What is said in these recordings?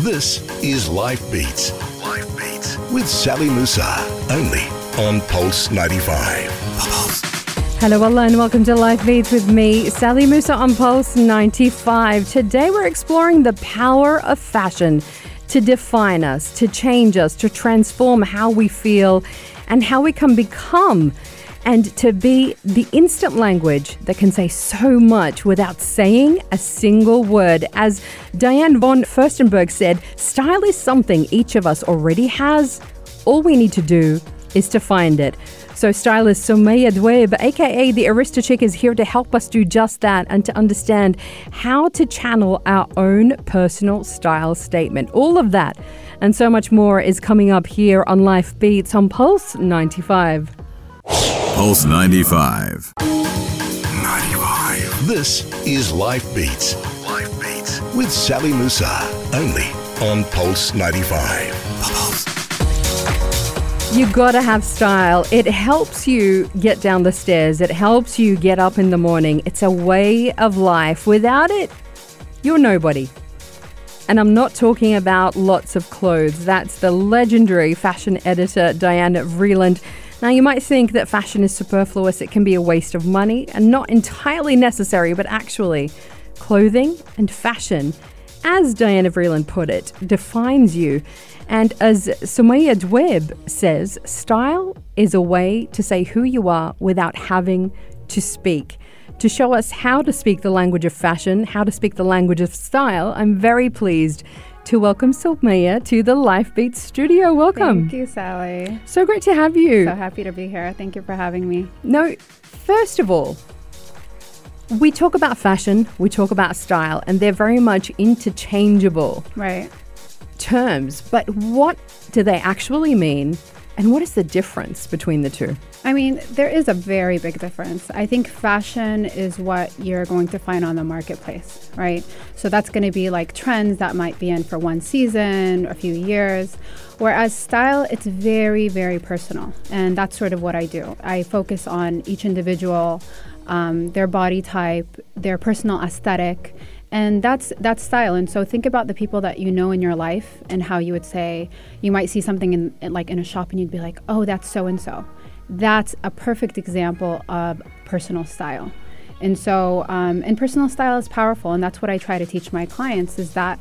This is Life Beats. Life Beats with Sally Musa. Only on Pulse 95. Hello, Allah, and welcome to Life Beats with me, Sally Musa on Pulse 95. Today we're exploring the power of fashion to define us, to change us, to transform how we feel and how we can become and to be the instant language that can say so much without saying a single word. As Diane von Furstenberg said, style is something each of us already has. All we need to do is to find it. So, stylist Sumiah Aduib, aka the Aristochick, is here to help us do just that and to understand how to channel our own personal style statement. All of that and so much more is coming up here on Life Beats on Pulse 95. Pulse 95. 95. This is Life Beats. Life Beats with Sally Musa. Only on Pulse 95. Pulse. You gotta have style. It helps you get down the stairs. It helps you get up in the morning. It's a way of life. Without it, you're nobody. And I'm not talking about lots of clothes. That's the legendary fashion editor Diane Vreeland. Now, you might think that fashion is superfluous, it can be a waste of money, and not entirely necessary, but actually, clothing and fashion, as Diana Vreeland put it, defines you. And as Sumiah Aduib says, style is a way to say who you are without having to speak. To show us how to speak the language of fashion, how to speak the language of style, I'm very pleased to welcome Sumiah to the Life Beats studio. Welcome. Thank you, Sally. So great to have you. So happy to be here. Thank you for having me. No, first of all, we talk about fashion, we talk about style, and they're very much interchangeable Right. terms. But what do they actually mean? And what is the difference between the two? I mean, there is a very big difference. I think fashion is what you're going to find on the marketplace, right? So that's going to be like trends that might be in for one season, a few years. Whereas style, it's very, very personal. And that's sort of what I do. I focus on each individual, um, their body type, their personal aesthetic. And that's that's style. And so think about the people that you know in your life and how you would say you might see something in like in a shop and you'd be like, "Oh, that's so and so." that's a perfect example of personal style. And so, um, and personal style is powerful, and that's what I try to teach my clients is that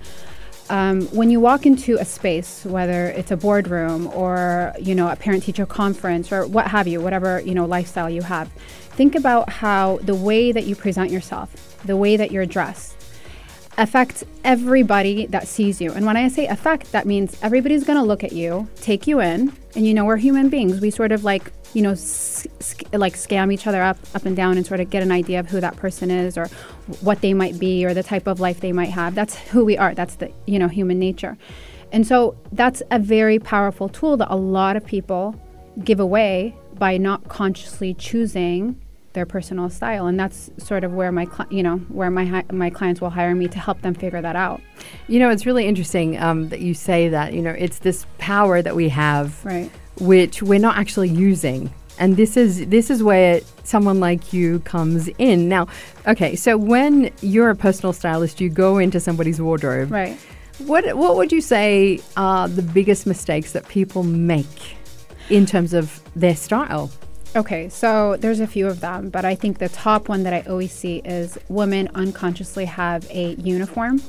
um, when you walk into a space, whether it's a boardroom or you know a parent-teacher conference or what have you, whatever you know lifestyle you have, think about how the way that you present yourself, the way that you're dressed, affects everybody that sees you. And when I say affect, that means everybody's going to look at you, take you in, and you know we're human beings. We sort of like you know s- like scam each other up up and down and sort of get an idea of who that person is or what they might be or the type of life they might have. That's who we are. That's the you know human nature. And so that's a very powerful tool that a lot of people give away by not consciously choosing their personal style and that's sort of where my cli- you know where my hi- my clients will hire me to help them figure that out You know, it's really interesting um, that you say that. You know, it's this power that we have, right which we're not actually using. And this is this is where someone like you comes in. Now, okay, so when you're a personal stylist, you go into somebody's wardrobe. right What what would you say are the biggest mistakes that people make in terms of their style? Okay, so there's a few of them, but I think the top one that I always see is women unconsciously have a uniform.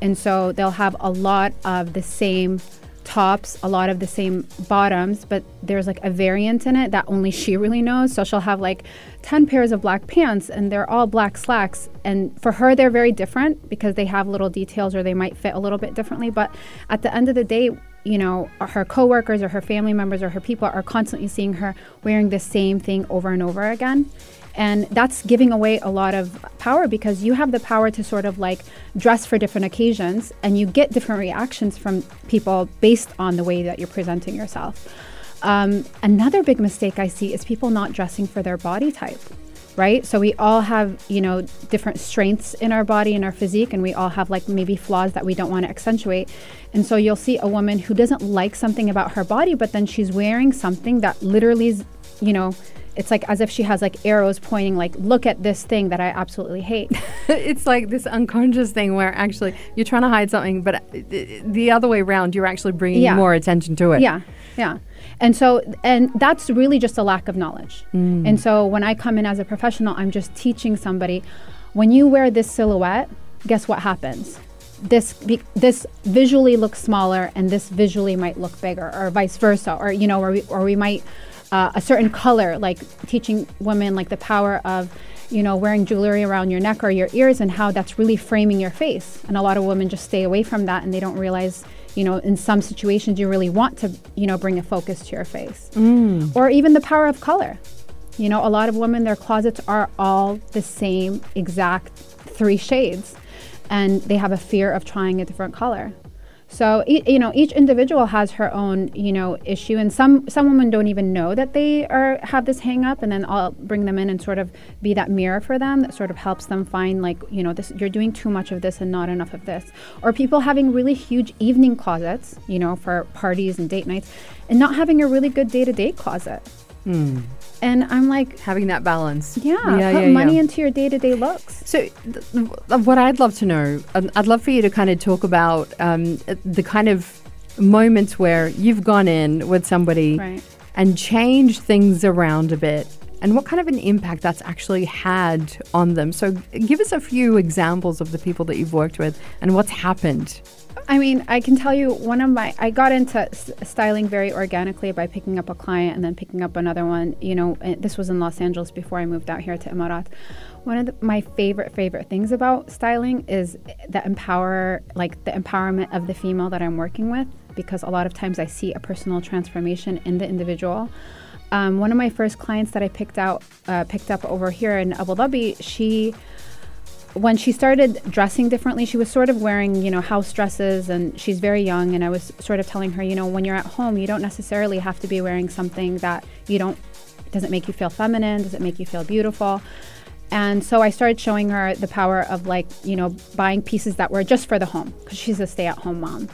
And so they'll have a lot of the same tops, a lot of the same bottoms, but there's like a variant in it that only she really knows. So she'll have like 10 pairs of black pants and they're all black slacks. And for her, they're very different because they have little details or they might fit a little bit differently. But at the end of the day, you know, her coworkers or her family members or her people are constantly seeing her wearing the same thing over and over again. And that's giving away a lot of power because you have the power to sort of like dress for different occasions and you get different reactions from people based on the way that you're presenting yourself. Um, another big mistake I see is people not dressing for their body type right? So we all have, you know, different strengths in our body and our physique, and we all have like maybe flaws that we don't want to accentuate. And so you'll see a woman who doesn't like something about her body, but then she's wearing something that literally is, you know, it's like as if she has like arrows pointing like look at this thing that I absolutely hate. it's like this unconscious thing where actually you're trying to hide something, but uh, the, the other way around, you're actually bringing Yeah. more attention to it. Yeah, yeah. And so, and that's really just a lack of knowledge. And so, when I come in as a professional, I'm just teaching somebody when you wear this silhouette, guess what happens? This be, this visually looks smaller, and this visually might look bigger, or vice versa, or you know, or we, or we might uh, a certain color, like teaching women like the power of you know, wearing jewelry around your neck or your ears and how that's really framing your face. And a lot of women just stay away from that and they don't realize, you know, in some situations you really want to, you know, bring a focus to your face. Mm. Or even the power of color. You know, a lot of women, their closets are all the same exact three shades and they have a fear of trying a different color. So you know, each individual has her own you know issue, and some some women don't even know that they are have this hang up, and then I'll bring them in and sort of be that mirror for them that sort of helps them find like you know this you're doing too much of this and not enough of this, or people having really huge evening closets, you know, for parties and date nights, and not having a really good day to day closet. Hmm. And I'm like, Having that balance. yeah, yeah, put yeah, money yeah. into your day to day looks. So, th- what I'd love to know, um, I'd love for you to kind of talk about um, the kind of moments where you've gone in with somebody Right. and changed things around a bit, and what kind of an impact that's actually had on them. So, give us a few examples of the people that you've worked with and what's happened. I mean, I can tell you one of my, I got into s- styling very organically by picking up a client and then picking up another one. You know, this was in Los Angeles before I moved out here to Emirat. One of the, my favorite, favorite things about styling is the empower, like the empowerment of the female that I'm working with, because a lot of times I see a personal transformation in the individual. Um, one of my first clients that I picked out, uh, picked up over here in Abu Dhabi, she, when she started dressing differently, she was sort of wearing, you know, house dresses and she's very young. And I was sort of telling her, you know, when you're at home, you don't necessarily have to be wearing something that you don't, doesn't make you feel feminine, doesn't make you feel beautiful. And so I started showing her the power of like, you know, buying pieces that were just for the home because she's a stay at home mom.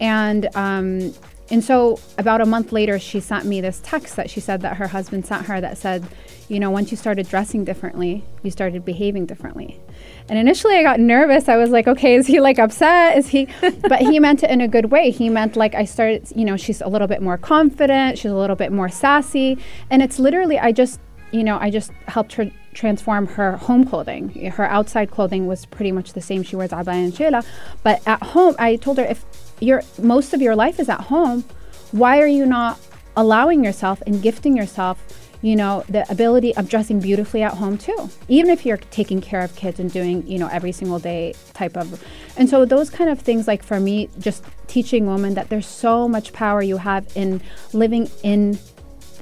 And, um, and so about a month later, she sent me this text that she said that her husband sent her that said, you know, once you started dressing differently, you started behaving differently. And initially I got nervous. I was like, okay, is he like upset? Is he, but he meant it in a good way. He meant like I started, you know, she's a little bit more confident. She's a little bit more sassy. And it's literally, I just, you know, I just helped her transform her home clothing. Her outside clothing was pretty much the same. She wears abaya and shela. But at home, I told her if your most of your life is at home, why are you not allowing yourself and gifting yourself, you know, the ability of dressing beautifully at home too? Even if you're taking care of kids and doing, you know, every single day type of. And so those kind of things, like for me, just teaching women that there's so much power you have in living in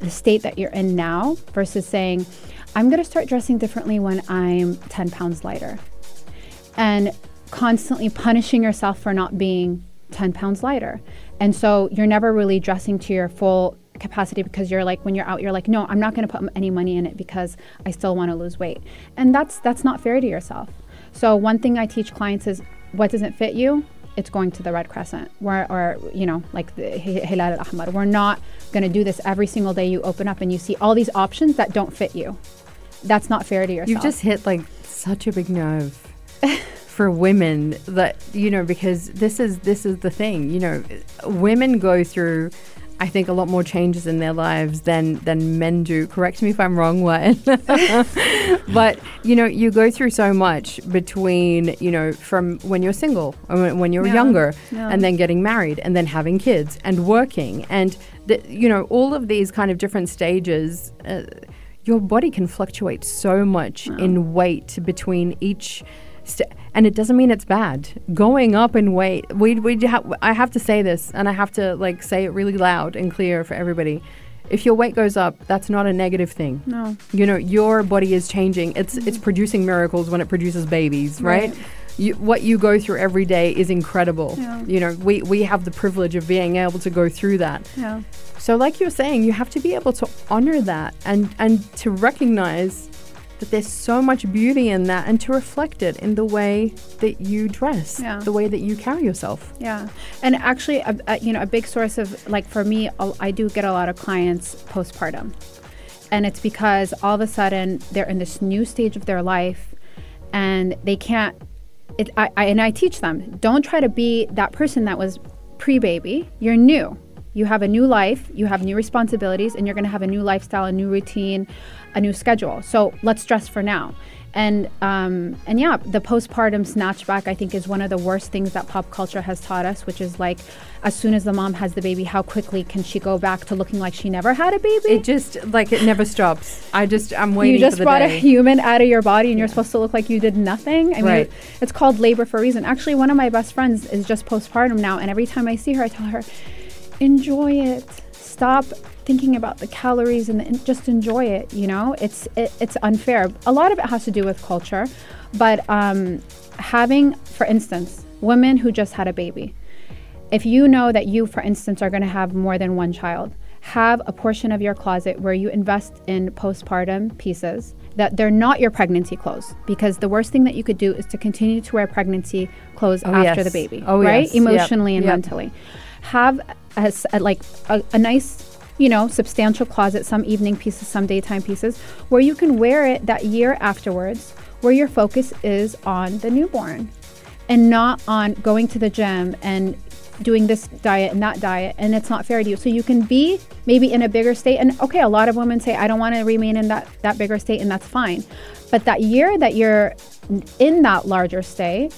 the state that you're in now versus saying, I'm going to start dressing differently when I'm 10 pounds lighter. And constantly punishing yourself for not being 10 pounds lighter. And so you're never really dressing to your full capacity because you're like when you're out you're like no I'm not going to put any money in it because I still want to lose weight. And that's that's not fair to yourself. So one thing I teach clients is what doesn't fit you it's going to the Red Crescent, or, or you know, like the Hilal al Ahmar. We're not going to do this every single day. You open up and you see all these options that don't fit you. That's not fair to yourself. You've just hit like such a big nerve for women that you know because this is this is the thing you know women go through I think a lot more changes in their lives than than men do. Correct me if I'm wrong, Wyatt. but you know, you go through so much between you know from when you're single, or when- when you're Yeah, younger, yeah. and then getting married, and then having kids, and working, and the, you know all of these kind of different stages. Uh, your body can fluctuate so much in weight between each. St- and it doesn't mean it's bad. Going up in weight, we we ha- I have to say this, and I have to like say it really loud and clear for everybody. If your weight goes up, that's not a negative thing. no. You know, your body is changing. It's it's producing miracles when it produces babies, right? Right. You, what you go through every day is incredible. Yeah. You know, we we have the privilege of being able to go through that. Yeah. So, like you're saying, you have to be able to honor that and and to recognize that there's so much beauty in that, and to reflect it in the way that you dress, Yeah. the way that you carry yourself. Yeah, and actually, a, a, you know, a big source of like for me, I do get a lot of clients postpartum, And it's because all of a sudden they're in this new stage of their life and they can't. It, I, I, and I teach them don't try to be that person that was pre baby. You're new. You have a new life, you have new responsibilities, and you're going to have a new lifestyle, a new routine, a new schedule. So let's dress for now. And um, and yeah, the postpartum snatchback I think is one of the worst things that pop culture has taught us, which is like as soon as the mom has the baby, how quickly can she go back to looking like she never had a baby? It just like it never stops. I just I'm waiting. You just brought day. a human out of your body, and you're supposed to look like you did nothing. I mean, Right. it's called labor for a reason. Actually, one of my best friends is just postpartum now, and every time I see her, I tell her, enjoy it. Stop thinking about the calories and, the, just enjoy it. You know, it's it, it's unfair. A lot of it has to do with culture, but um, having, for instance, women who just had a baby. If you know that you, for instance, are going to have more than one child, have a portion of your closet where you invest in postpartum pieces that they're not your pregnancy clothes because the worst thing that you could do is to continue to wear pregnancy clothes Oh, after yes. the baby, Oh, right? yes. Yep. Emotionally and Yep. mentally. Have a, a- like a, a nice, you know, substantial closet, some evening pieces, some daytime pieces, where you can wear it that year afterwards, where your focus is on the newborn and not on going to the gym and doing this diet and that diet and it's not fair to you. So you can be maybe in a bigger state and okay a lot of women say i don't want to remain in that that bigger state and that's fine. But that year that you're in that larger state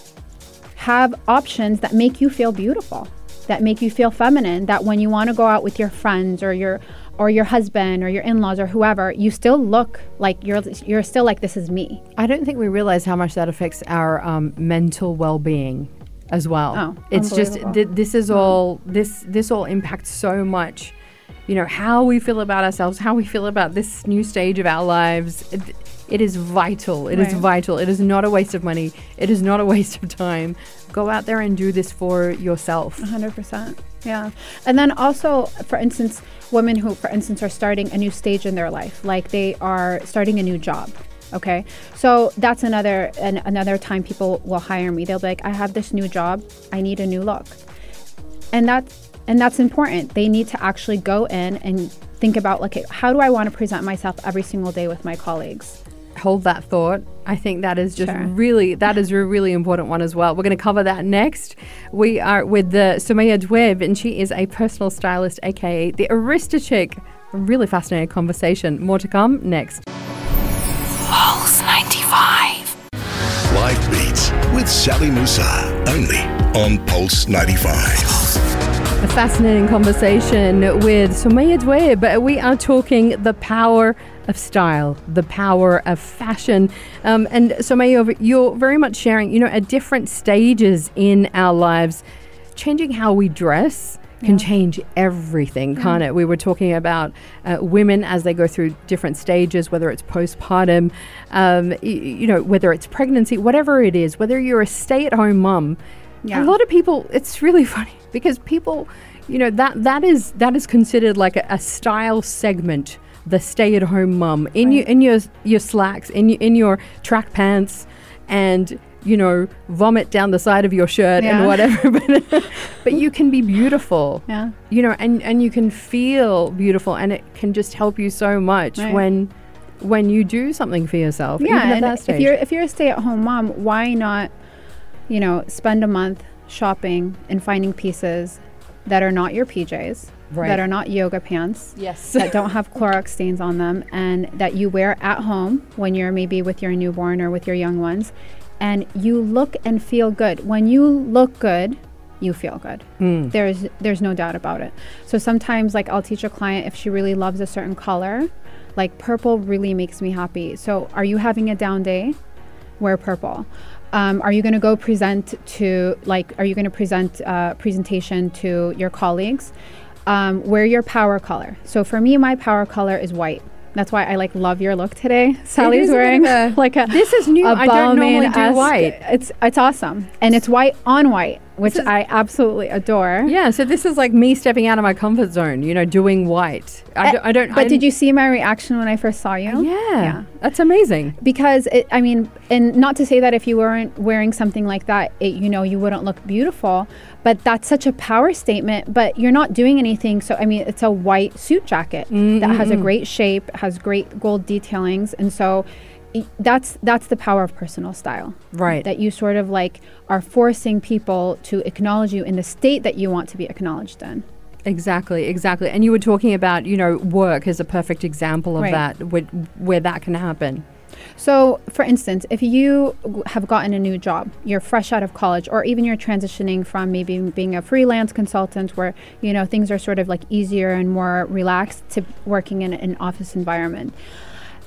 have options that make you feel beautiful that make you feel feminine that when you want to go out with your friends or your or your husband or your in-laws or whoever you still look like you're you're still like this is me I don't think we realize how much that affects our um, mental well-being as well. Oh, it's just th- this is all this this all impacts so much. You know how we feel about ourselves, how we feel about this new stage of our lives. It, it is vital. It is Right. vital. It is not a waste of money. It is not a waste of time. Go out there and do this for yourself. 100% yeah and then also for instance women who for instance are starting a new stage in their life like they are starting a new job okay so that's another an, another time people will hire me they'll be like i have this new job i need a new look and that's and that's important they need to actually go in and think about like how do i want to present myself every single day with my colleagues hold that thought. I think that is just Sure. really that is a really important one as well. We're going to cover that next. We are with the Sumiah Aduib, and she is a personal stylist, aka the Aristochick. A really fascinating conversation. More to come next. Pulse 95. Life Beats with Sally Musa. Only on Pulse 95. A fascinating conversation with Sumiah Aduib. We are talking the power of style, the power of fashion. Um, and Sumiah, you're- you're very much sharing, you know, at different stages in our lives, changing how we dress can change everything, can't it? We were talking about uh, women as they go through different stages, whether it's postpartum, um, y- you know, whether it's pregnancy, whatever it is, whether you're a stay at home mum. Yeah. A lot of people, it's really funny because people, you know, that that is that is considered like a, a style segment. The stay-at-home mum in your in your your slacks, in your, in your track pants, and you know, vomit down the side of your shirt Yeah. and whatever. but, but you can be beautiful. Yeah. You know, and and you can feel beautiful, and it can just help you so much Right. when when you do something for yourself. yeah even at and that if you're if you're a stay-at-home mom why not you know spend a month shopping and finding pieces that are not your pjs Right. that are not yoga pants yes, that don't have Clorox stains on them and that you wear at home when you're maybe with your newborn or with your young ones and you look and feel good. When you look good you feel good. Mm. there's there's no doubt about it. So sometimes like i'll teach a client if she really loves a certain color like purple really makes me happy. So are you having a down day? Wear purple um, are you going to go present to like are you going to present uh, presentation to your colleagues um, wear your power color so for me my power color is white that's why I like love your look today. Sally's wearing a- like a This is new. a I don't normally do white. It's it's awesome, and it's white on white. Which I absolutely adore. Yeah, so this is like me stepping out of my comfort zone, you know, doing white. I, Uh, don't, I don't. But I did you see my reaction when I first saw you? Yeah, that's amazing. because it, I mean, and not to say that if you weren't wearing something like that, it, you know, you wouldn't look beautiful, but that's such a power statement. But you're not doing anything. So I mean, it's a white suit jacket that has a great shape, has great gold detailings, and so that's that's the power of personal style. Right. That you sort of like are forcing people to acknowledge you in the state that you want to be acknowledged in. Exactly, exactly. And you were talking about, you know, work is a perfect example of Right. that, where, where that can happen. So, for instance, if you have gotten a new job, you're fresh out of college, or even you're transitioning from maybe being a freelance consultant where, you know, things are sort of like easier and more relaxed to working in an office environment.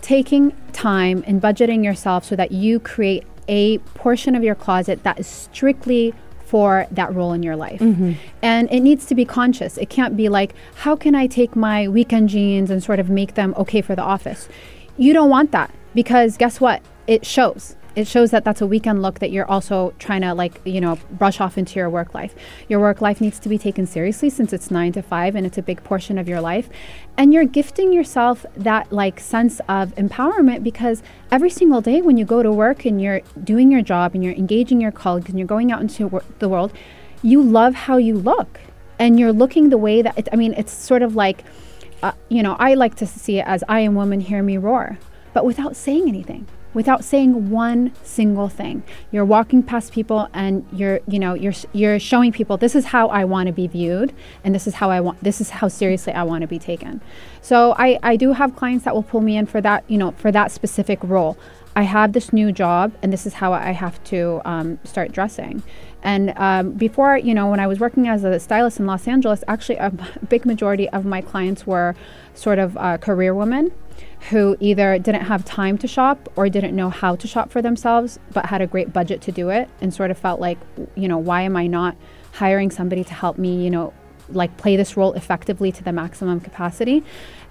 Taking time and budgeting yourself so that you create a portion of your closet that is strictly for that role in your life. Mm-hmm. And it needs to be conscious. It can't be like, how can I take my weekend jeans and sort of make them okay for the office? You don't want that because guess what? It shows. It shows that that's a weekend look that you're also trying to like, you know, brush off into your work life. Your work life needs to be taken seriously since it's 9 to 5 and it's a big portion of your life. And you're gifting yourself that like sense of empowerment because every single day when you go to work and you're doing your job and you're engaging your colleagues and you're going out into wor- the world, you love how you look and you're looking the way that it, I mean, it's sort of like, uh, you know, I like to see it as I am woman, hear me roar, but without saying anything, without saying one single thing. You're walking past people and you're, you know, you're, you're showing people this is how I want to be viewed and this is how I want, this is how seriously I want to be taken. So I, I do have clients that will pull me in for that, you know, for that specific role. I have this new job and this is how I have to um, start dressing. And um, before, you know, when I was working as a stylist in Los Angeles, actually a big majority of my clients were sort of uh, career women who either didn't have time to shop or didn't know how to shop for themselves, but had a great budget to do it and sort of felt like, you know, why am I not hiring somebody to help me, you know, like play this role effectively to the maximum capacity?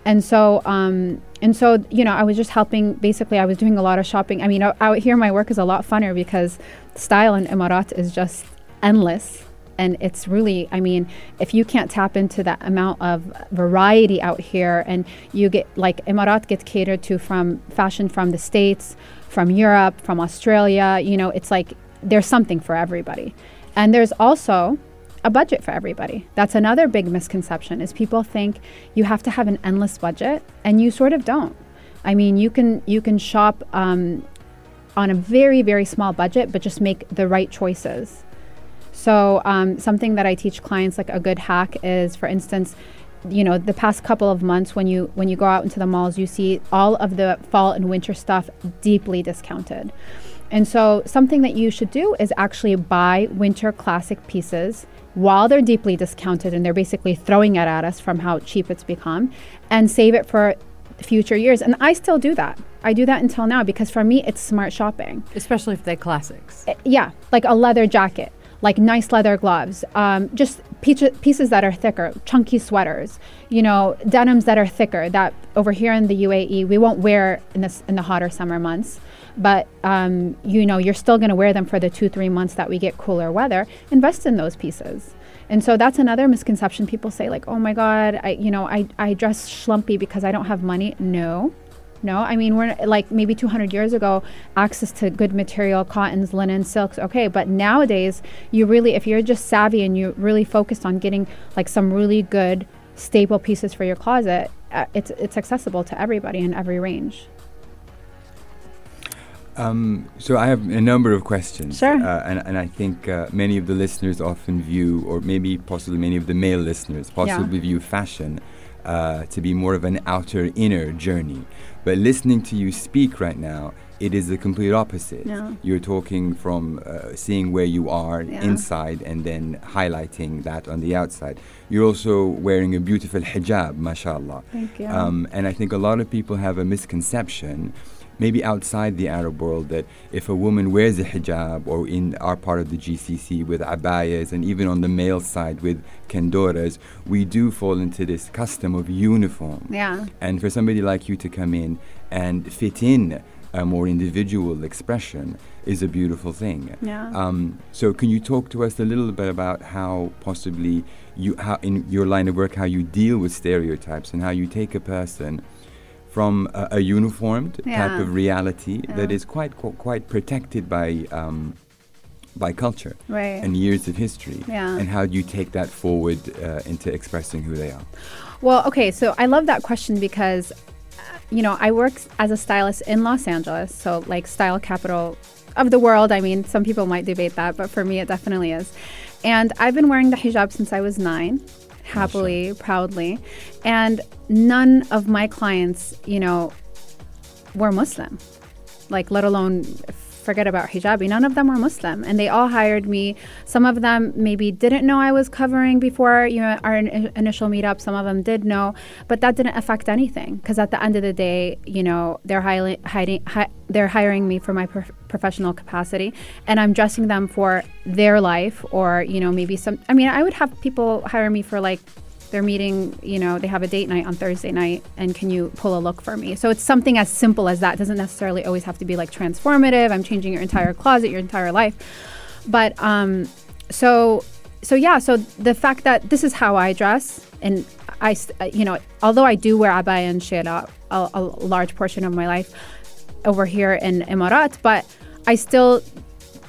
And so, um, and so, you know, I was just helping. Basically, I was doing a lot of shopping. I mean, out, here, my work is a lot funner because style in Emarat is just endless. And it's really, I mean, if you can't tap into that amount of variety out here, and you get like Emarat gets catered to from fashion from the States, from Europe, from Australia, you know, it's like there's something for everybody. And there's also a budget for everybody. That's another big misconception is people think you have to have an endless budget and you sort of don't. I mean, you can you can shop um, on a very very small budget, but just make the right choices. So um, something that I teach clients, like a good hack, is for instance, you know, the past couple of months when you when you go out into the malls, you see all of the fall and winter stuff deeply discounted. And so something that you should do is actually buy winter classic pieces while they're deeply discounted and they're basically throwing it at us from how cheap it's become and save it for future years. And I still do that. I do that until now because for me it's smart shopping Especially if they're classics. yeah, like a leather jacket, like nice leather gloves, um, just peach- pieces that are thicker, chunky sweaters, you know, denims that are thicker. That over here in the UAE we won't wear in this in the hotter summer months, but um, you know you're still going to wear them for the two three months that we get cooler weather. Invest in those pieces. And so that's another misconception. People say like, "Oh my God, I you know I I dress schlumpy because I don't have money." No, no, I mean we're like maybe 200 years ago, access to good material, cottons, linen, silks, okay. But nowadays, you really, if you're just savvy and you're really focused on getting like some really good staple pieces for your closet, uh, it's it's accessible to everybody in every range. Um, so I have a number of questions. Sure. Uh, and, and I think uh, many of the listeners often view, or maybe possibly many of the male listeners possibly view fashion uh, to be more of an outer inner journey. But listening to you speak right now, it is the complete opposite. Yeah. You're talking from uh, seeing where you are Yeah. inside and then highlighting that on the outside. You're also wearing a beautiful hijab, mashallah. Thank you. Um, and I think a lot of people have a misconception, maybe outside the Arab world, that if a woman wears a hijab or in our part of the GCC with abayas and even on the male side with kendoras, we do fall into this custom of uniform. yeah. And for somebody like you to come in and fit in a more individual expression is a beautiful thing. Yeah. Um, so can you talk to us a little bit about how possibly you, how in your line of work, how you deal with stereotypes and how you take a person from a, a uniformed type of reality that Yeah. is quite qu- quite protected by um, by culture Right. and years of history, Yeah. and how do you take that forward uh, into expressing who they are? Well, okay, so I love that question because, uh, you know, I work as a stylist in Los Angeles, so like style capital of the world. I mean, some people might debate that, but for me, it definitely is. And I've been wearing the hijab since I was nine, happily, proudly, and none of my clients, you know, were Muslim, like let alone forget about hijabi. None of them were Muslim, and they all hired me. Some of them maybe didn't know I was covering before you know our in- initial meetup. Some of them did know, but that didn't affect anything because at the end of the day, you know, they're hiring, hiding, hi- they're hiring me for my prof- professional capacity, and I'm dressing them for their life, or you know, maybe some. I mean, I would have people hire me for like they're meeting, you know, they have a date night on Thursday night, and can you pull a look for me? So it's something as simple as that. It doesn't necessarily always have to be like transformative. I'm changing your entire closet, your entire life. But um, so so yeah, so the fact that this is how I dress, and I, uh, you know, although I do wear abaya and shela a, a large portion of my life over here in Emirat, but I still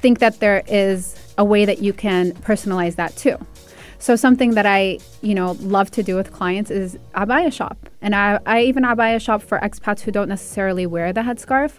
think that there is a way that you can personalize that too. So something that I, you know, love to do with clients is abaya shop, and I, I even abaya shop for expats who don't necessarily wear the headscarf,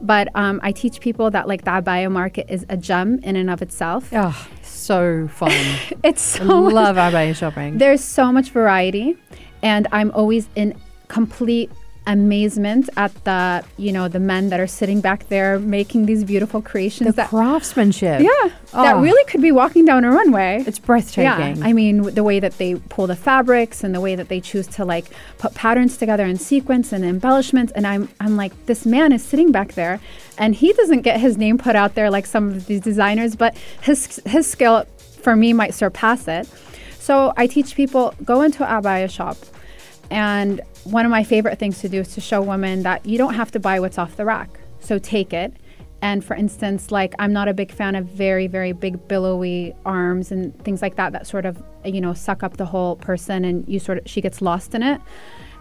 but um, I teach people that like the abaya market is a gem in and of itself. Oh, so fun. It's I so much- love abaya shopping. there's so much variety, and I'm always in complete amazement at the, you know, the men that are sitting back there making these beautiful creations. the that, craftsmanship. yeah, that Oh. really could be walking down a runway. It's breathtaking. Yeah, I mean w- the way that they pull the fabrics and the way that they choose to like put patterns together in sequence and embellishments, and I'm I'm like this man is sitting back there, and he doesn't get his name put out there like some of these designers, but his his skill for me might surpass it. So I teach people go into a abaya shop, and one of my favorite things to do is to show women that you don't have to buy what's off the rack. So take it. And for instance, like I'm not a big fan of very, very big billowy arms and things like that that sort of, you know, suck up the whole person and you sort of she gets lost in it.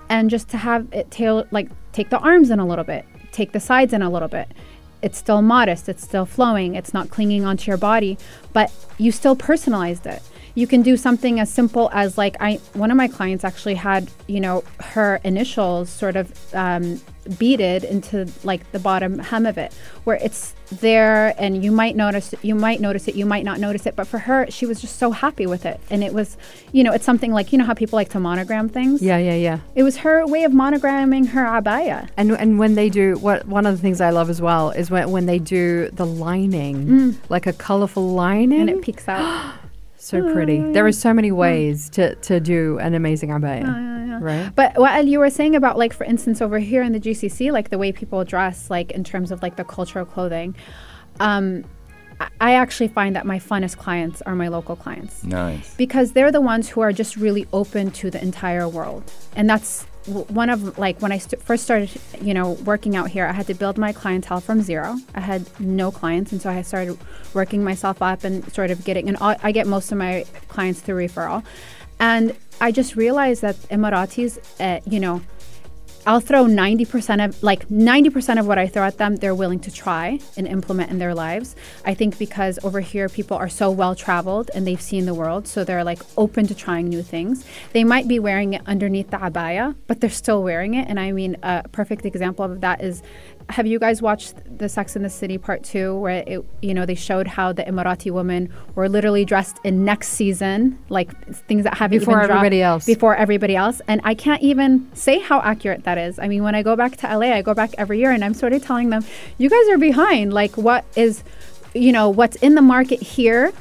And just to have it tail like take the arms in a little bit, take the sides in a little bit. It's still modest, it's still flowing, it's not clinging onto your body, but you still personalized it you can do something as simple as like I one of my clients actually had you know her initials sort of um, beaded into like the bottom hem of it where it's there and you might notice you might notice it you might not notice it but for her she was just so happy with it. And it was you know it's something like you know how people like to monogram things? Yeah, yeah, yeah. it was her way of monogramming her abaya. And and when they do what one of the things I love as well is when when they do the lining, like a colorful lining. and it peeks out so pretty. There are so many ways to, to do an amazing abaya. Right? But what you were saying about, like, for instance, over here in the GCC, like the way people dress, like in terms of like the cultural clothing, um, I- I actually find that my funnest clients are my local clients Nice. because they're the ones who are just really open to the entire world, and that's w- one of like when I st- first started, you know, working out here. I had to build my clientele from zero. I had no clients, and so I started working myself up and sort of getting. And all, I get most of my clients through referral, and I just realized that Emiratis, uh, you know, I'll throw 90% of like 90% of what I throw at them they're willing to try and implement in their lives. I think because over here people are so well traveled and they've seen the world so they're like open to trying new things. They might be wearing it underneath the abaya, but they're still wearing it and I mean a perfect example of that is have you guys watched the Sex and the City part 2 where it you know they showed how the Emirati women were literally dressed in next season like things that haven't Before everybody else. before everybody else. And I can't even say how accurate that is. I mean, when I go back to LA, I go back every year and I'm sort of telling them, you guys are behind. Like, what is, you know, what's in the market here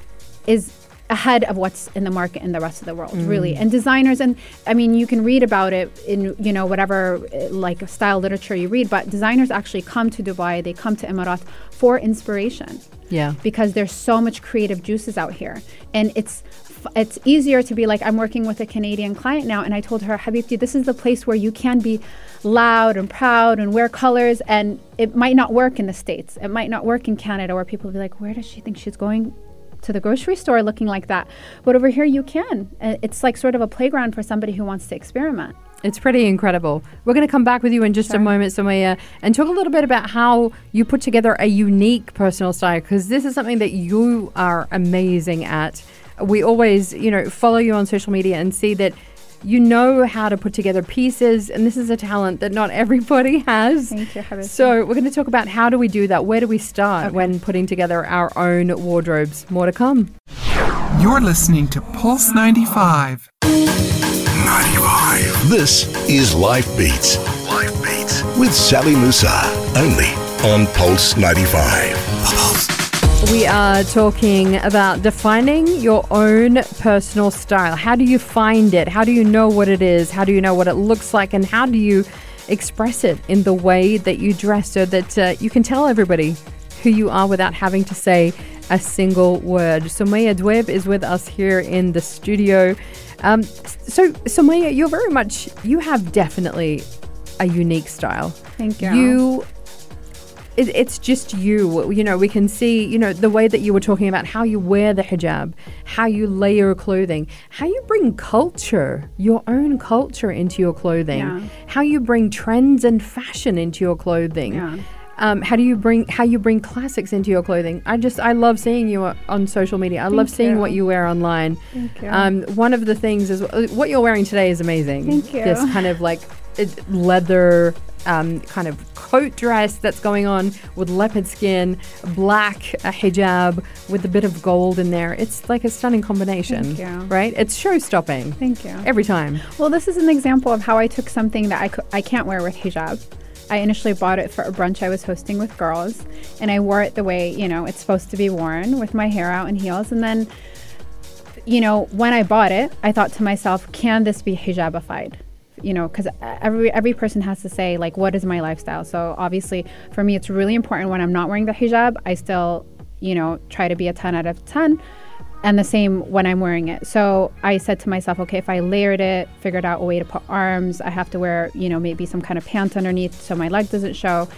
is ahead of what's in the market in the rest of the world, really. And designers, and I mean, you can read about it in, you know, whatever uh, like style literature you read, but designers actually come to Dubai, they come to Emirat for inspiration. Yeah. because there's so much creative juices out here and it's it's easier to be like i'm working with a canadian client now and i told her habibti this is the place where you can be loud and proud and wear colors and it might not work in the states it might not work in canada where people be like where does she think she's going to the grocery store looking like that but over here you can Uh, it's like sort of a playground for somebody who wants to experiment It's pretty incredible. We're going to come back with you in just a moment, Sumiah, and talk a little bit about how you put together a unique personal style because this is something that you are amazing at. We always, you know, follow you on social media and see that you know how to put together pieces, and this is a talent that not everybody has. Thank you, Habibti. So we're going to talk about how do we do that? Where do we start when putting together our own wardrobes? More to come. You're listening to Pulse 95. 95. This is Life Beats. Life Beats with Sally Musa. Only on Pulse 95. Pulse. We are talking about defining your own personal style. How do you find it? How do you know what it is? How do you know what it looks like? And how do you express it in the way that you dress so that uh, you can tell everybody who you are without having to say a single word? Sumiah Aduib is with us here in the studio. Um, so, Sumiah, you're very much, you have definitely a unique style. Thank you. You it, it's just you. You know, we can see, you know, the way that you were talking about how you wear the hijab, how you layer clothing, how you bring culture, your own culture into your clothing, Yeah. how you bring trends and fashion into your clothing. Yeah. Um, how do you bring how you bring classics into your clothing? I just I love seeing you on social media. I love seeing you. what you wear online. Thank you. Um, one of the things is uh, what you're wearing today is amazing. Thank you. This kind of like leather um, kind of coat dress that's going on with leopard skin, black a hijab with a bit of gold in there. It's like a stunning combination, Thank you. right? It's show stopping Thank you. every time. Well, this is an example of how I took something that I can't wear with hijab. I initially bought it for a brunch I was hosting with girls, and I wore it the way, you know, it's supposed to be worn with my hair out and heels. And then, you know, when I bought it, I thought to myself, can this be hijabified? You know, because every every person has to say like, what is my lifestyle? So obviously, for me, it's really important when I'm not wearing the hijab, I still, you know, try to be a 10 out of 10 and the same when I'm wearing it. So I said to myself, okay, if I layered it, figured out a way to put arms, I have to wear, you know, maybe some kind of pants underneath so my leg doesn't show.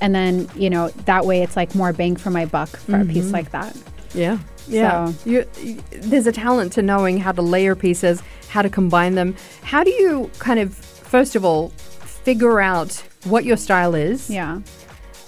And then, you know, that way it's like more bang for my buck for a piece mm-hmm. like that. Yeah. Yeah. So- You, you, there's a talent to knowing how to layer pieces, how to combine them. How do you kind of, first of all, figure out what your style is? Yeah.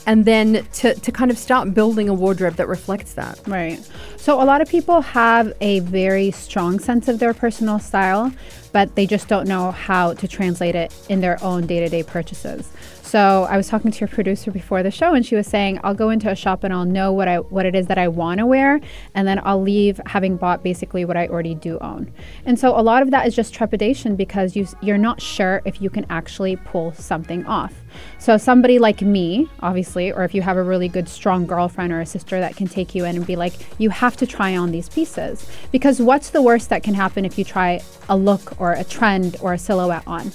And then to, to kind of start building a wardrobe that reflects that. Right. So a lot of people have a very strong sense of their personal style, but they just don't know how to translate it in their own day to day purchases. So I was talking to your producer before the show, and she was saying, "I'll go into a shop and I'll know what I what it is that I want to wear, and then I'll leave having bought basically what I already do own." And so a lot of that is just trepidation because you you're not sure if you can actually pull something off. So somebody like me, obviously, or if you have a really good strong girlfriend or a sister that can take you in and be like, you have to try on these pieces. Because what's the worst that can happen if you try a look or a trend or a silhouette on?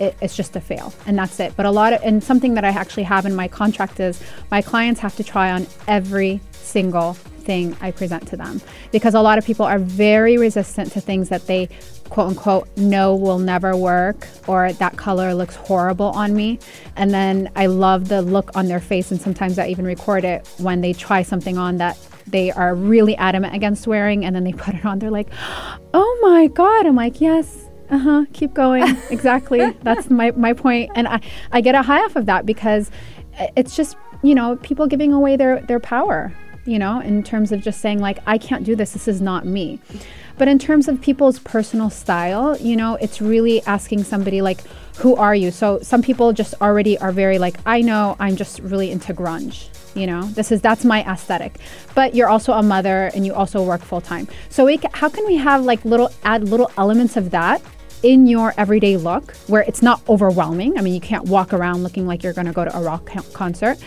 It, it's just a fail and that's it. But a lot of, and something that I actually have in my contract is my clients have to try on every single thing I present to them because a lot of people are very resistant to things that they quote unquote know will never work or that color looks horrible on me. And then I love the look on their face, and sometimes I even record it when they try something on that they are really adamant against wearing, and then they put it on. They're like, oh my God. I'm like, yes. Uh huh. Keep going. Exactly. That's my, my point. And I, I get a high off of that because it's just, you know, people giving away their, their power, you know, in terms of just saying, like, I can't do this. This is not me. But in terms of people's personal style, you know, it's really asking somebody, like, who are you? So some people just already are very like, I know I'm just really into grunge. You know, this is that's my aesthetic. But you're also a mother and you also work full time. So we, how can we have like little add little elements of that in your everyday look where it's not overwhelming. I mean, you can't walk around looking like you're going to go to a rock concert.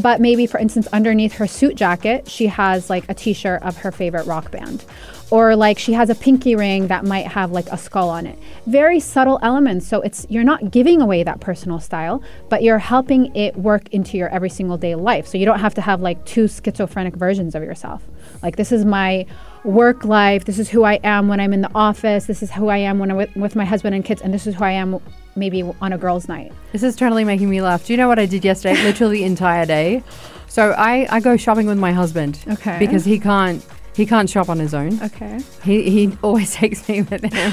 But maybe, for instance, underneath her suit jacket, she has like a t shirt of her favorite rock band. Or like she has a pinky ring that might have like a skull on it. Very subtle elements. So it's you're not giving away that personal style, but you're helping it work into your every single day life. So you don't have to have like two schizophrenic versions of yourself. Like this is my work life. This is who I am when I'm in the office. This is who I am when I'm with, with my husband and kids, and this is who I am maybe on a girls' night. This is totally making me laugh. Do you know what I did yesterday? Literally the entire day. So I, I go shopping with my husband. Okay. Because he can't he can't shop on his own. Okay. He he always takes me with him.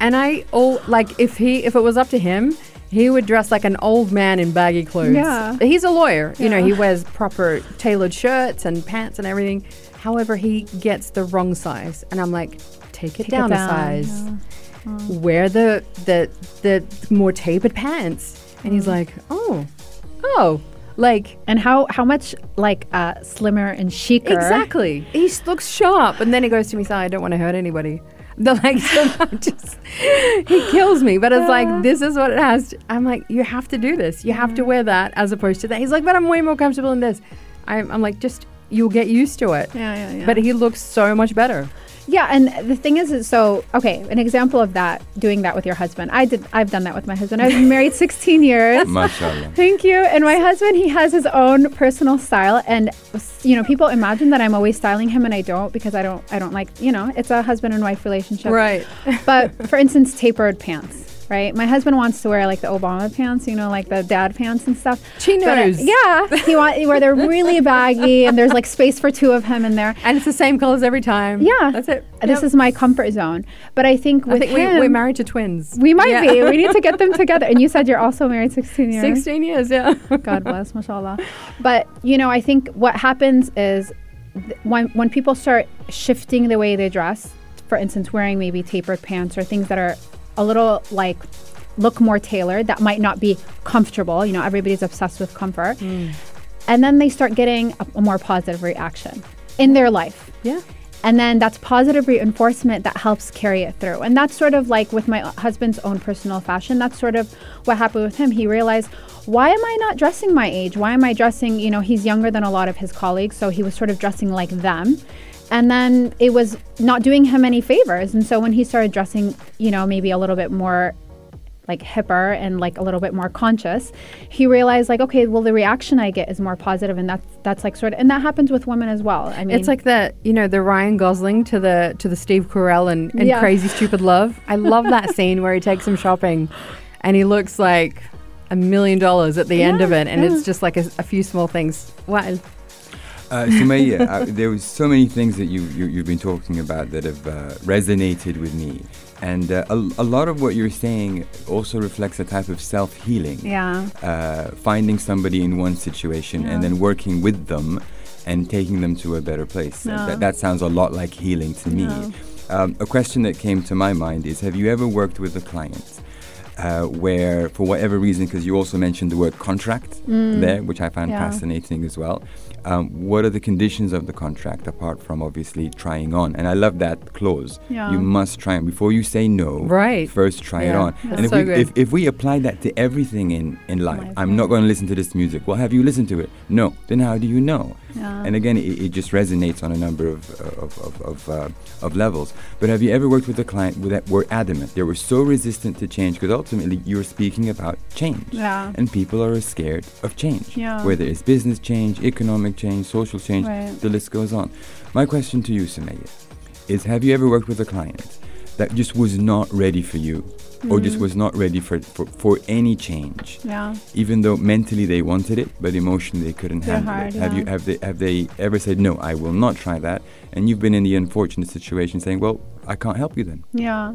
And I all like if he if it was up to him, he would dress like an old man in baggy clothes. Yeah. He's a lawyer. You know, he wears proper tailored shirts and pants and everything. However, he gets the wrong size. And I'm like, take it Take it down, a size. yeah. Wear the the the more tapered pants. And he's mm. like, Oh, oh. Like And how how much like uh, slimmer and chicer? Exactly. He looks sharp, and then he goes to me, "Sally, I don't want to hurt anybody." The like, so I'm just he kills me. But it's like this is what it has. To, I'm like, you have to do this. You have to wear that as opposed to that. He's like, but I'm way more comfortable in this. I'm, I'm like, just you'll get used to it. Yeah, yeah, yeah. But he looks so much better. Yeah, and the thing is, is so okay. An example of that, doing that with your husband. I did. I've done that with my husband. I've been married 16 years. Mashallah. Thank you. And my husband, he has his own personal style, and you know, people imagine that I'm always styling him, and I don't because I don't. I don't like. You know, it's a husband and wife relationship. Right. But for instance, tapered pants. Right. My husband wants to wear like the Obama pants. You know, like the dad pants and stuff. But, uh, Chinos. yeah. He wants where they're really baggy, and there's like space for two of him in there. And it's the same colors every time. Yeah. That's it. This Yep. is my comfort zone. But I think with I think we, him, we're married to twins. we might Yeah. be. We need to get them together. And you said you're also married 16 years. 16 years, yeah. God bless, mashallah. But you know, I think what happens is th- when when people start shifting the way they dress, for instance, wearing maybe tapered pants or things that are a little like look more tailored, that might not be comfortable. You know, everybody's obsessed with comfort, hmm. and then they start getting a, a more positive reaction in their life. yeah. And then that's positive reinforcement that helps carry it through. And that's sort of like with my husband's own personal fashion. That's sort of what happened with him. He realized, why am I not dressing my age? Why am I dressing, you know, he's younger than a lot of his colleagues. So he was sort of dressing like them. And then it was not doing him any favors. And so when he started dressing, you know, maybe a little bit more like hipper and like a little bit more conscious, he realized like, okay, well the reaction I get is more positive and that's that's like sort of and that happens with women as well. I mean It's like the you know the Ryan Gosling to the to the Steve Carell and, and Yeah. Crazy Stupid Love. I love that scene where he takes him shopping, and he looks like a million dollars at the end of it, and yeah. it's just like a, a few small things. Wow. Uh, Sumiah, uh, there was so many things that you, you you've been talking about that have uh, resonated with me, and uh, a, a lot of what you're saying also reflects a type of self healing. Yeah. Uh, finding somebody in one situation and then working with them and taking them to a better place. Yeah. That, that sounds a lot like healing to me. Yeah. Um, a question that came to my mind is: Have you ever worked with a client? Uh, where, for whatever reason, because you also mentioned the word contract there, which I found Mm. Yeah. fascinating as well. Um, what are the conditions of the contract apart from obviously trying on? And I love that clause. Yeah. You must try on before you say no. Right. First, try it on. that's And if so we good. if, if we apply that to everything in in life, Life, I'm not going to listen to this music. Well, have you listened to it? No. Then how do you know? Yeah. And again, it, it just resonates on a number of of of of, uh, of levels. But have you ever worked with a client that were adamant? They were so resistant to change because ultimately you're speaking about change. Yeah. And people are scared of change. Yeah. Whether it's business change, economic change, social change, Right. the list goes on. My question to you, Sumiah, is have you ever worked with a client that just was not ready for you or Mm. just was not ready for, for, for any change? Yeah. Even though mentally they wanted it, but emotionally they couldn't They're handle hard, it. Have you have they have they ever said no? I will not try that. And you've been in the unfortunate situation saying, well, I can't help you then. Yeah.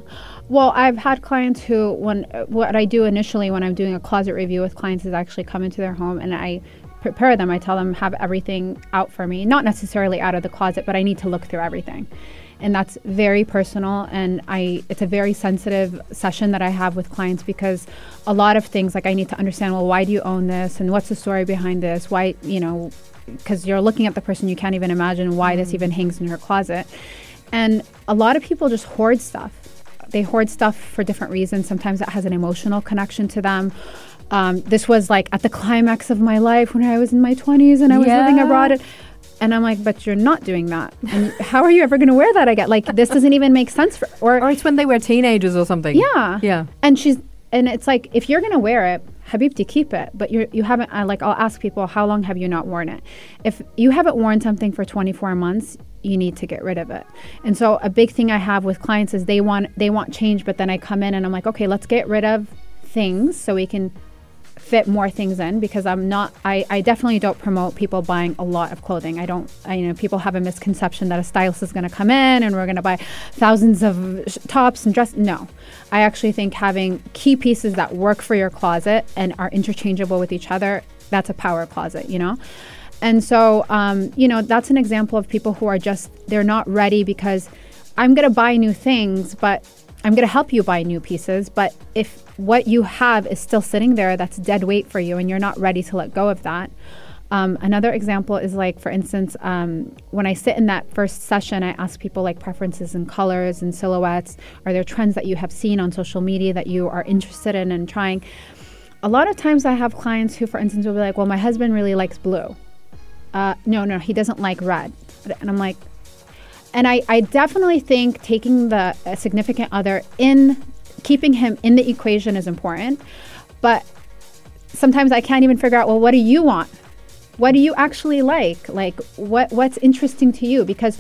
Well, I've had clients who, when what I do initially when I'm doing a closet review with clients is actually come into their home and I prepare them. I tell them have everything out for me, not necessarily out of the closet, but I need to look through everything. And that's very personal, and I it's a very sensitive session that I have with clients because a lot of things like I need to understand. Well, why do you own this, and what's the story behind this? Why you know, because you're looking at the person, you can't even imagine why this even hangs in her closet. And a lot of people just hoard stuff. They hoard stuff for different reasons. Sometimes it has an emotional connection to them. Um, this was like at the climax of my life when I was in my 20s and I was living Yeah. abroad. And I'm like, but you're not doing that. And how are you ever going to wear that again? Like, this doesn't even make sense for, or, Or it's when they were teenagers or something. yeah. Yeah. And she's, and it's like, if you're going to wear it, Habibti, keep it. But you're, you haven't, I like, I'll ask people, how long have you not worn it? If you haven't worn something for 24 months, you need to get rid of it. And so a big thing I have with clients is they want, they want change, but then I come in and I'm like, okay, let's get rid of things so we can fit more things in because I'm not I, I definitely don't promote people buying a lot of clothing. I don't I, you know people have a misconception that a stylist is going to come in and we're going to buy thousands of sh- tops and dress no. I actually think having key pieces that work for your closet and are interchangeable with each other, that's a power closet, you know? And so um, you know, that's an example of people who are just they're not ready because I'm going to buy new things, but I'm going to help you buy new pieces, but if what you have is still sitting there, that's dead weight for you, and you're not ready to let go of that. Um, another example is like, for instance, um, when I sit in that first session, I ask people like preferences in colors and silhouettes. Are there trends that you have seen on social media that you are interested in and trying? A lot of times I have clients who, for instance, will be like, well, my husband really likes blue. Uh, no, no, he doesn't like red. And I'm like, and I, I definitely think taking the significant other in keeping him in the equation is important. But sometimes i can't even figure out well what do you want? What do you actually like? Like what what's interesting to you? Because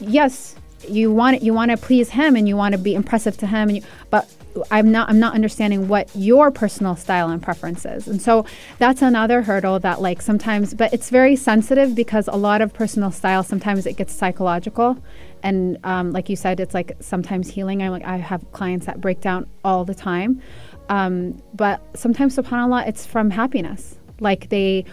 yes you want you want to please him and you want to be impressive to him and you, but I'm not I'm not understanding what your personal style and preference is. And so that's another hurdle that like sometimes but it's very sensitive because a lot of personal style sometimes it gets psychological and um, like you said it's like sometimes healing. I like I have clients that break down all the time. Um, but sometimes subhanallah it's from happiness. Like they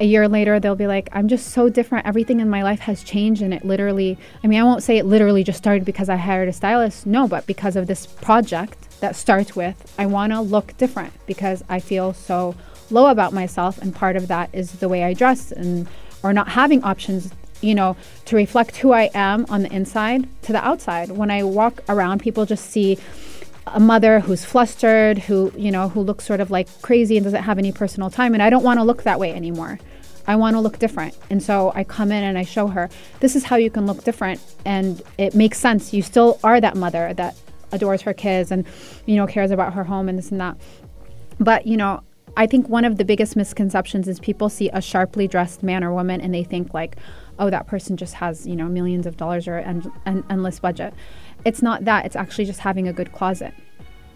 a year later they'll be like i'm just so different. Everything in my life has changed. And it literally i mean i won't say it literally just started because i hired a stylist. No but because of this project that starts with i want to look different because i feel so low about myself. And part of that is the way i dress and or not having options you know to reflect who i am on the inside to the outside. When i walk around people just see a mother who's flustered, who, you know, who looks sort of like crazy and doesn't have any personal time. And I don't want to look that way anymore. I want to look different. And so I come in and I show her, this is how you can look different. And it makes sense. You still are that mother that adores her kids and, you know, cares about her home and this and that. But, you know, I think one of the biggest misconceptions is people see a sharply dressed man or woman and they think like, oh, that person just has, you know, millions of dollars or an, an endless budget. It's not that, it's actually just having a good closet,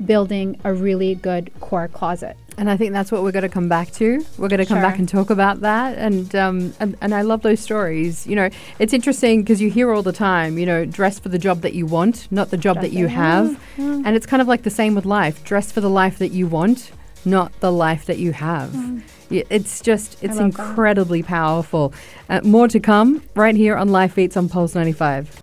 building a really good core closet. And I think that's what we're going to come back to. We're going to come sure. back and talk about that. And, um, and and I love those stories. You know, it's interesting because you hear all the time. You know, dress for the job that you want, not the job that you have. Mm-hmm. Mm-hmm. And it's kind of like the same with life. Dress for the life that you want, not the life that you have. Mm. It's just, it's incredibly that. powerful. Uh, more to come right here on Life Beats on Pulse 95.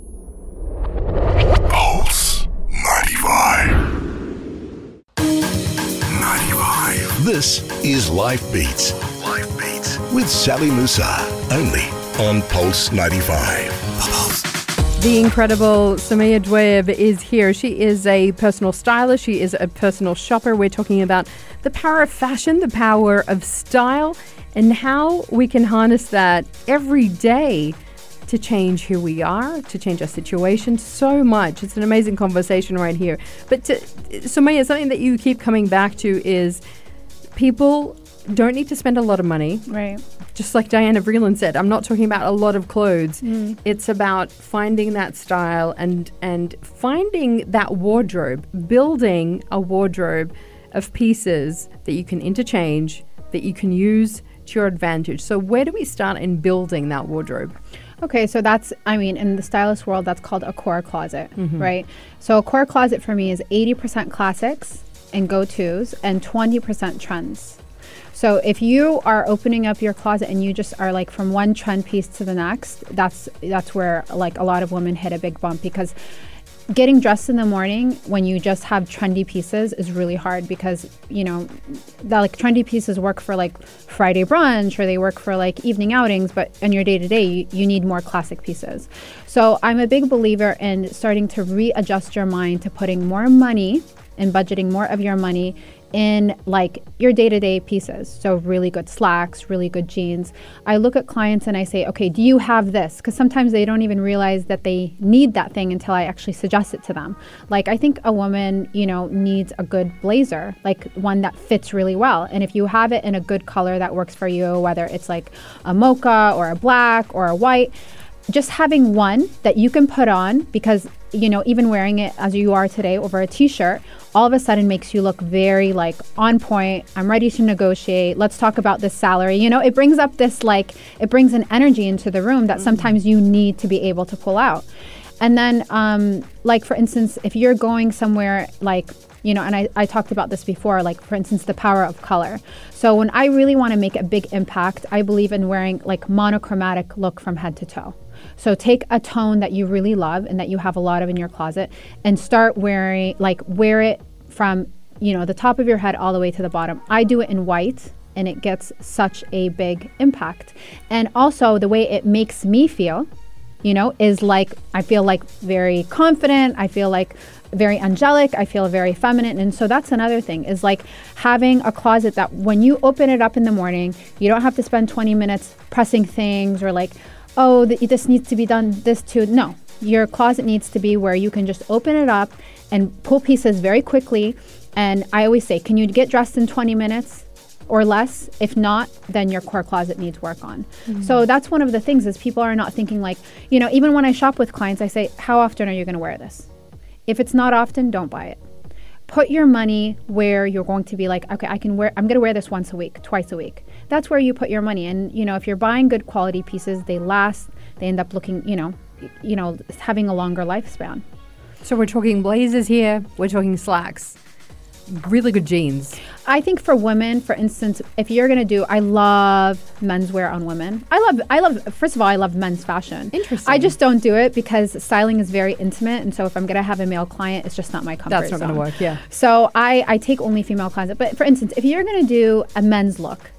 This is Life Beats. Life Beats with Sally Musa. Only on Pulse 95. The incredible Sumiah Aduib is here. She is a personal stylist. She is a personal shopper. We're talking about the power of fashion, the power of style, and how we can harness that every day to change who we are, to change our situation so much. It's an amazing conversation right here. But to, Samia, something that you keep coming back to is people don't need to spend a lot of money Right. just like Diana Vreeland said, I'm not talking about a lot of clothes. Mm. It's about finding that style and and finding that wardrobe, building a wardrobe of pieces that you can interchange, that you can use to your advantage. So where do we start in building that wardrobe? Okay, so that's, I mean, in the stylist world, that's called a core closet, mm-hmm. right? So a core closet for me is 80% classics and go tos and 20% trends. So if you are opening up your closet and you just are like from one trend piece to the next, that's that's where like a lot of women hit a big bump because getting dressed in the morning when you just have trendy pieces is really hard because you know that like trendy pieces work for like friday brunch or they work for like evening outings but in your day to day you need more classic pieces so i'm a big believer in starting to readjust your mind to putting more money in budgeting more of your money in like your day-to-day pieces. So really good slacks really good jeans. I look at clients and i say okay do you have this? Because sometimes they don't even realize that they need that thing until i actually suggest it to them. Like i think a woman you know needs a good blazer like one that fits really well. And if you have it in a good color that works for you whether it's like a mocha or a black or a white just having one that you can put on because you know even wearing it as you are today over a t-shirt all of a sudden makes you look very like on point. I'm ready to negotiate. Let's talk about this salary. You know it brings up this like it brings an energy into the room that sometimes you need to be able to pull out. And then um, like for instance if you're going somewhere like you know and I, I talked about this before like for instance the power of color. So when i really want to make a big impact i believe in wearing like monochromatic look from head to toe so take a tone that you really love and that you have a lot of in your closet and start wearing like wear it from you know the top of your head all the way to the bottom i do it in white and it gets such a big impact and also the way it makes me feel you know, is like I feel like very confident. I feel like very angelic. I feel very feminine. And so that's another thing is like having a closet that when you open it up in the morning, you don't have to spend 20 minutes pressing things or like, oh, th- this needs to be done, this too. No, your closet needs to be where you can just open it up and pull pieces very quickly. And I always say, can you get dressed in 20 minutes? or less. If not, then your core closet needs work on. So mm-hmm. that's one of the things is people are not thinking like, you know, even when I shop with clients, I say, how often are you going to wear this? If it's not often, don't buy it. Put your money where you're going to be like, okay, I can wear I'm going to wear this once a week, twice a week. That's where you put your money. And you know, if you're buying good quality pieces, they last, they end up looking, you know, you know, having a longer lifespan. So we're talking blazers here. We're talking slacks. Really good jeans. I think for women, for instance, if you're gonna do, I love menswear on women. I love, I love. First of all, I love men's fashion. Interesting. I just don't do it because styling is very intimate, and so if I'm gonna have a male client, it's just not my comfort That's not going to work. Yeah. So I, I take only female clients. But for instance, if you're gonna do a men's look,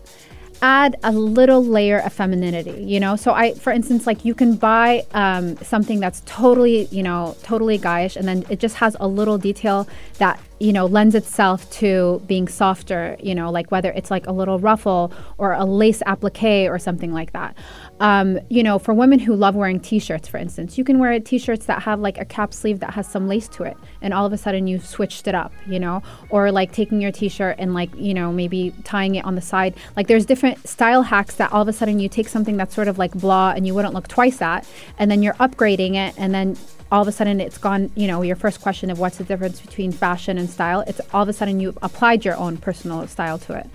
add a little layer of femininity. You know, so I, for instance, like you can buy um, something that's totally, you know, totally guyish, and then it just has a little detail that you know lends itself to being softer. You know, like whether it's like a little ruffle or a lace applique or something like that. Um, you know, for women who love wearing t-shirts, for instance, you can wear t-shirts that have like a cap sleeve that has some lace to it, and all of a sudden you've switched it up. You know, or like taking your t-shirt and like you know maybe tying it on the side. Like there's different style hacks that all of a sudden you take something that's sort of like blah and you wouldn't look twice at, and then you're upgrading it, and then all of a sudden it's gone you know your first question of what's the difference between fashion and style it's all of a sudden you've applied your own personal style to it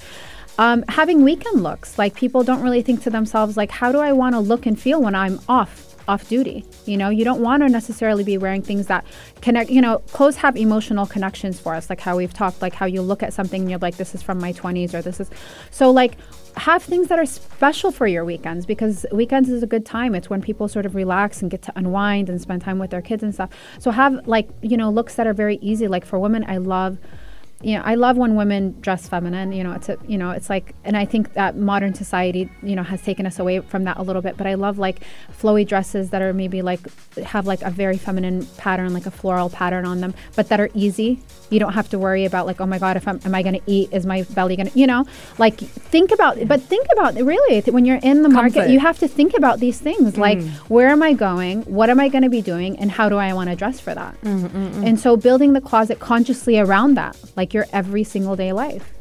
um, having weekend looks like people don't really think to themselves like how do i want to look and feel when i'm off off duty? You know you don't want to necessarily be wearing things that connect you know clothes have emotional connections for us like how we've talked like how you look at something and you're like this is from my 20s or this is so like have things that are special for your weekends because weekends is a good time. It's when people sort of relax and get to unwind and spend time with their kids and stuff. So have like you know looks that are very easy. Like for women i love you know, I love when women dress feminine. You know, it's a, you know, it's like, and I think that modern society, you know, has taken us away from that a little bit. But I love like flowy dresses that are maybe like have like a very feminine pattern, like a floral pattern on them, but that are easy. You don't have to worry about like, oh my god, if I'm, am I going to eat? Is my belly going to, you know, like think about, but think about really when you're in the Comfort. market, you have to think about these things like mm. where am I going? What am I going to be doing? And how do I want to dress for that? Mm-hmm, mm-hmm. And so building the closet consciously around that, like your every single day life.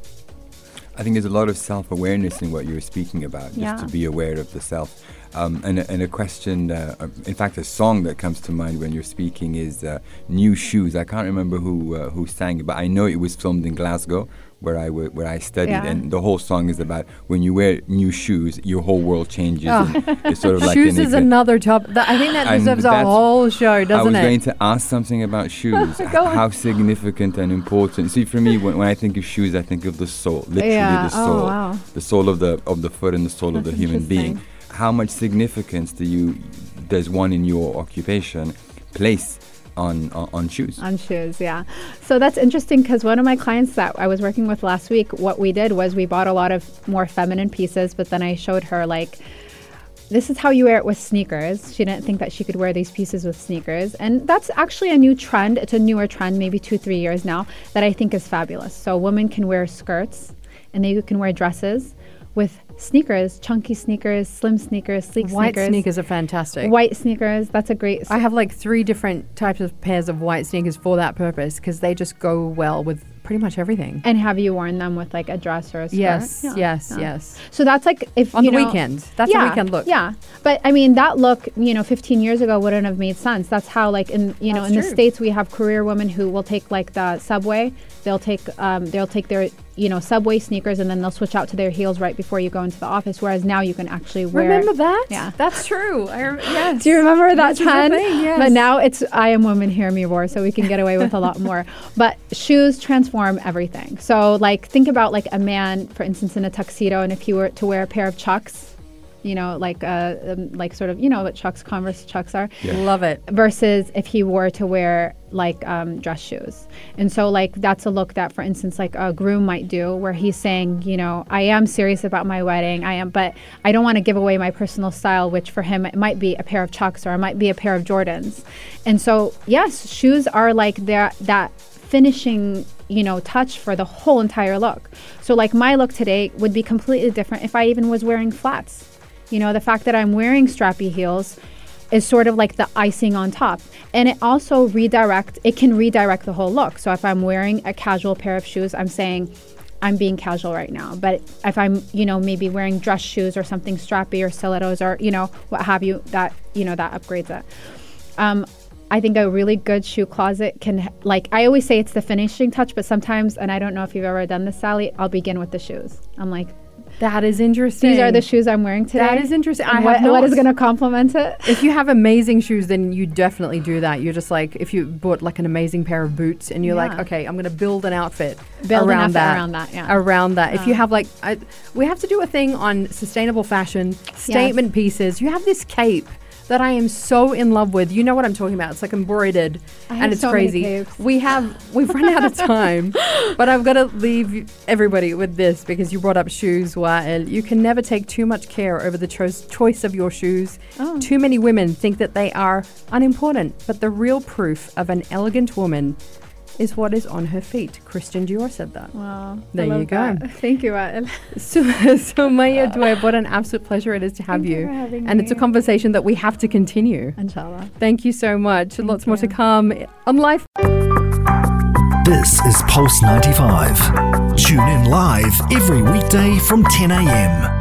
I think there's a lot of self awareness in what you're speaking about, just Yeah. to be aware of the self. Um, and, a, and a question, uh, uh, in fact, a song that comes to mind when you're speaking is uh, New Shoes. I can't remember who uh, who sang it, but I know it was filmed in Glasgow, where I, w- where I studied. Yeah. And the whole song is about when you wear new shoes, your whole world changes. Oh. it's sort of like Shoes an is another top. That, I think that deserves a whole show, doesn't it? I was it? going to ask something about shoes. Oh H- Go on. How significant and important. See, for me, when, when I think of shoes, I think of the soul, literally Yeah. the Oh, soul, wow. the soul of the of the foot and the soul of the human being. How much significance do you, does one in your occupation, place on on, on shoes? on shoes yeah so that's interesting because one of my clients that i was working with last week what we did was we bought a lot of more feminine pieces but then i showed her like this is how you wear it with sneakers. She didn't think that she could wear these pieces with sneakers. And that's actually a new trend. It's a newer trend, maybe two, three years now, that I think is fabulous. So women can wear skirts and they can wear dresses with sneakers, chunky sneakers, slim sneakers, sleek White sneakers. sneakers are fantastic. White sneakers. That's a great. I have like three different types of pairs of white sneakers for that purpose because they just go well with pretty much everything. and have you worn them with like a dress or a skirt? Yes, Yeah, yes, yeah. yes. So that's like if On you the know- weekend. That's a yeah, weekend look. Yeah, but I mean that look, you know, 15 years ago wouldn't have made sense. That's how like in you know That's in the states we have career women who will take like the subway. They'll take um, they'll take their you know subway sneakers and then they'll switch out to their heels right before you go into the office. Whereas now you can actually wear. Remember that? Yeah. That's true. I rem- yes. Do you remember that This was a trend? thing, yes. But now it's I am woman, hear me roar, so we can get away with a lot more. But shoes transform everything. So like think about like a man, for instance, in a tuxedo, and if he were to wear a pair of Chucks, you know, like uh, um, like sort of you know what Chucks, Converse Chucks are, Love it. versus if he were to wear like um, dress shoes. And so like that's a look that, for instance, like a groom might do, where he's saying, you know, I am serious about my wedding, I am, but I don't want to give away my personal style, which for him it might be a pair of Chucks or it might be a pair of Jordans. And so yes, shoes are like that that finishing you know touch for the whole entire look so like my look today would be completely different if i even was wearing flats you know the fact that i'm wearing strappy heels is sort of like the icing on top. And it also redirect it can redirect the whole look. So if i'm wearing a casual pair of shoes i'm saying i'm being casual right now. But if i'm you know maybe wearing dress shoes or something strappy or stilettos or you know what have you that you know that upgrades it. Um, I think a really good shoe closet can, like, I always say it's the finishing touch, but sometimes, and I don't know if you've ever done this, Sally, I'll begin with the shoes. I'm like, That is interesting. these are the shoes I'm wearing today. That is interesting. I And have what, what is going to complement it? If you have amazing shoes, then you definitely do that. You're just like, if you bought like an amazing pair of boots and you're like, okay, I'm going to build an outfit Build an around outfit that. around that, yeah. Around that. If you have like, I, we have to do a thing on sustainable fashion, statement pieces. You have this cape that I am so in love with. You know what I'm talking about. It's like embroidered I and it's so crazy. We have, we've run out of time, but I've got to leave everybody with this because you brought up shoes, Wael. You can never take too much care over the cho- choice of your shoes. Oh. Too many women think that they are unimportant, but the real proof of an elegant woman is what is on her feet. Christian Dior said that. Wow. There you go. Thank you, Wael. So, Sumiah Aduib, what an absolute pleasure it is to have Thank you you. for having and it's a conversation that we have to continue. Inshallah. Thank you so much. Lots more to come on Life. This is Pulse 95. Tune in live every weekday from 10 a.m.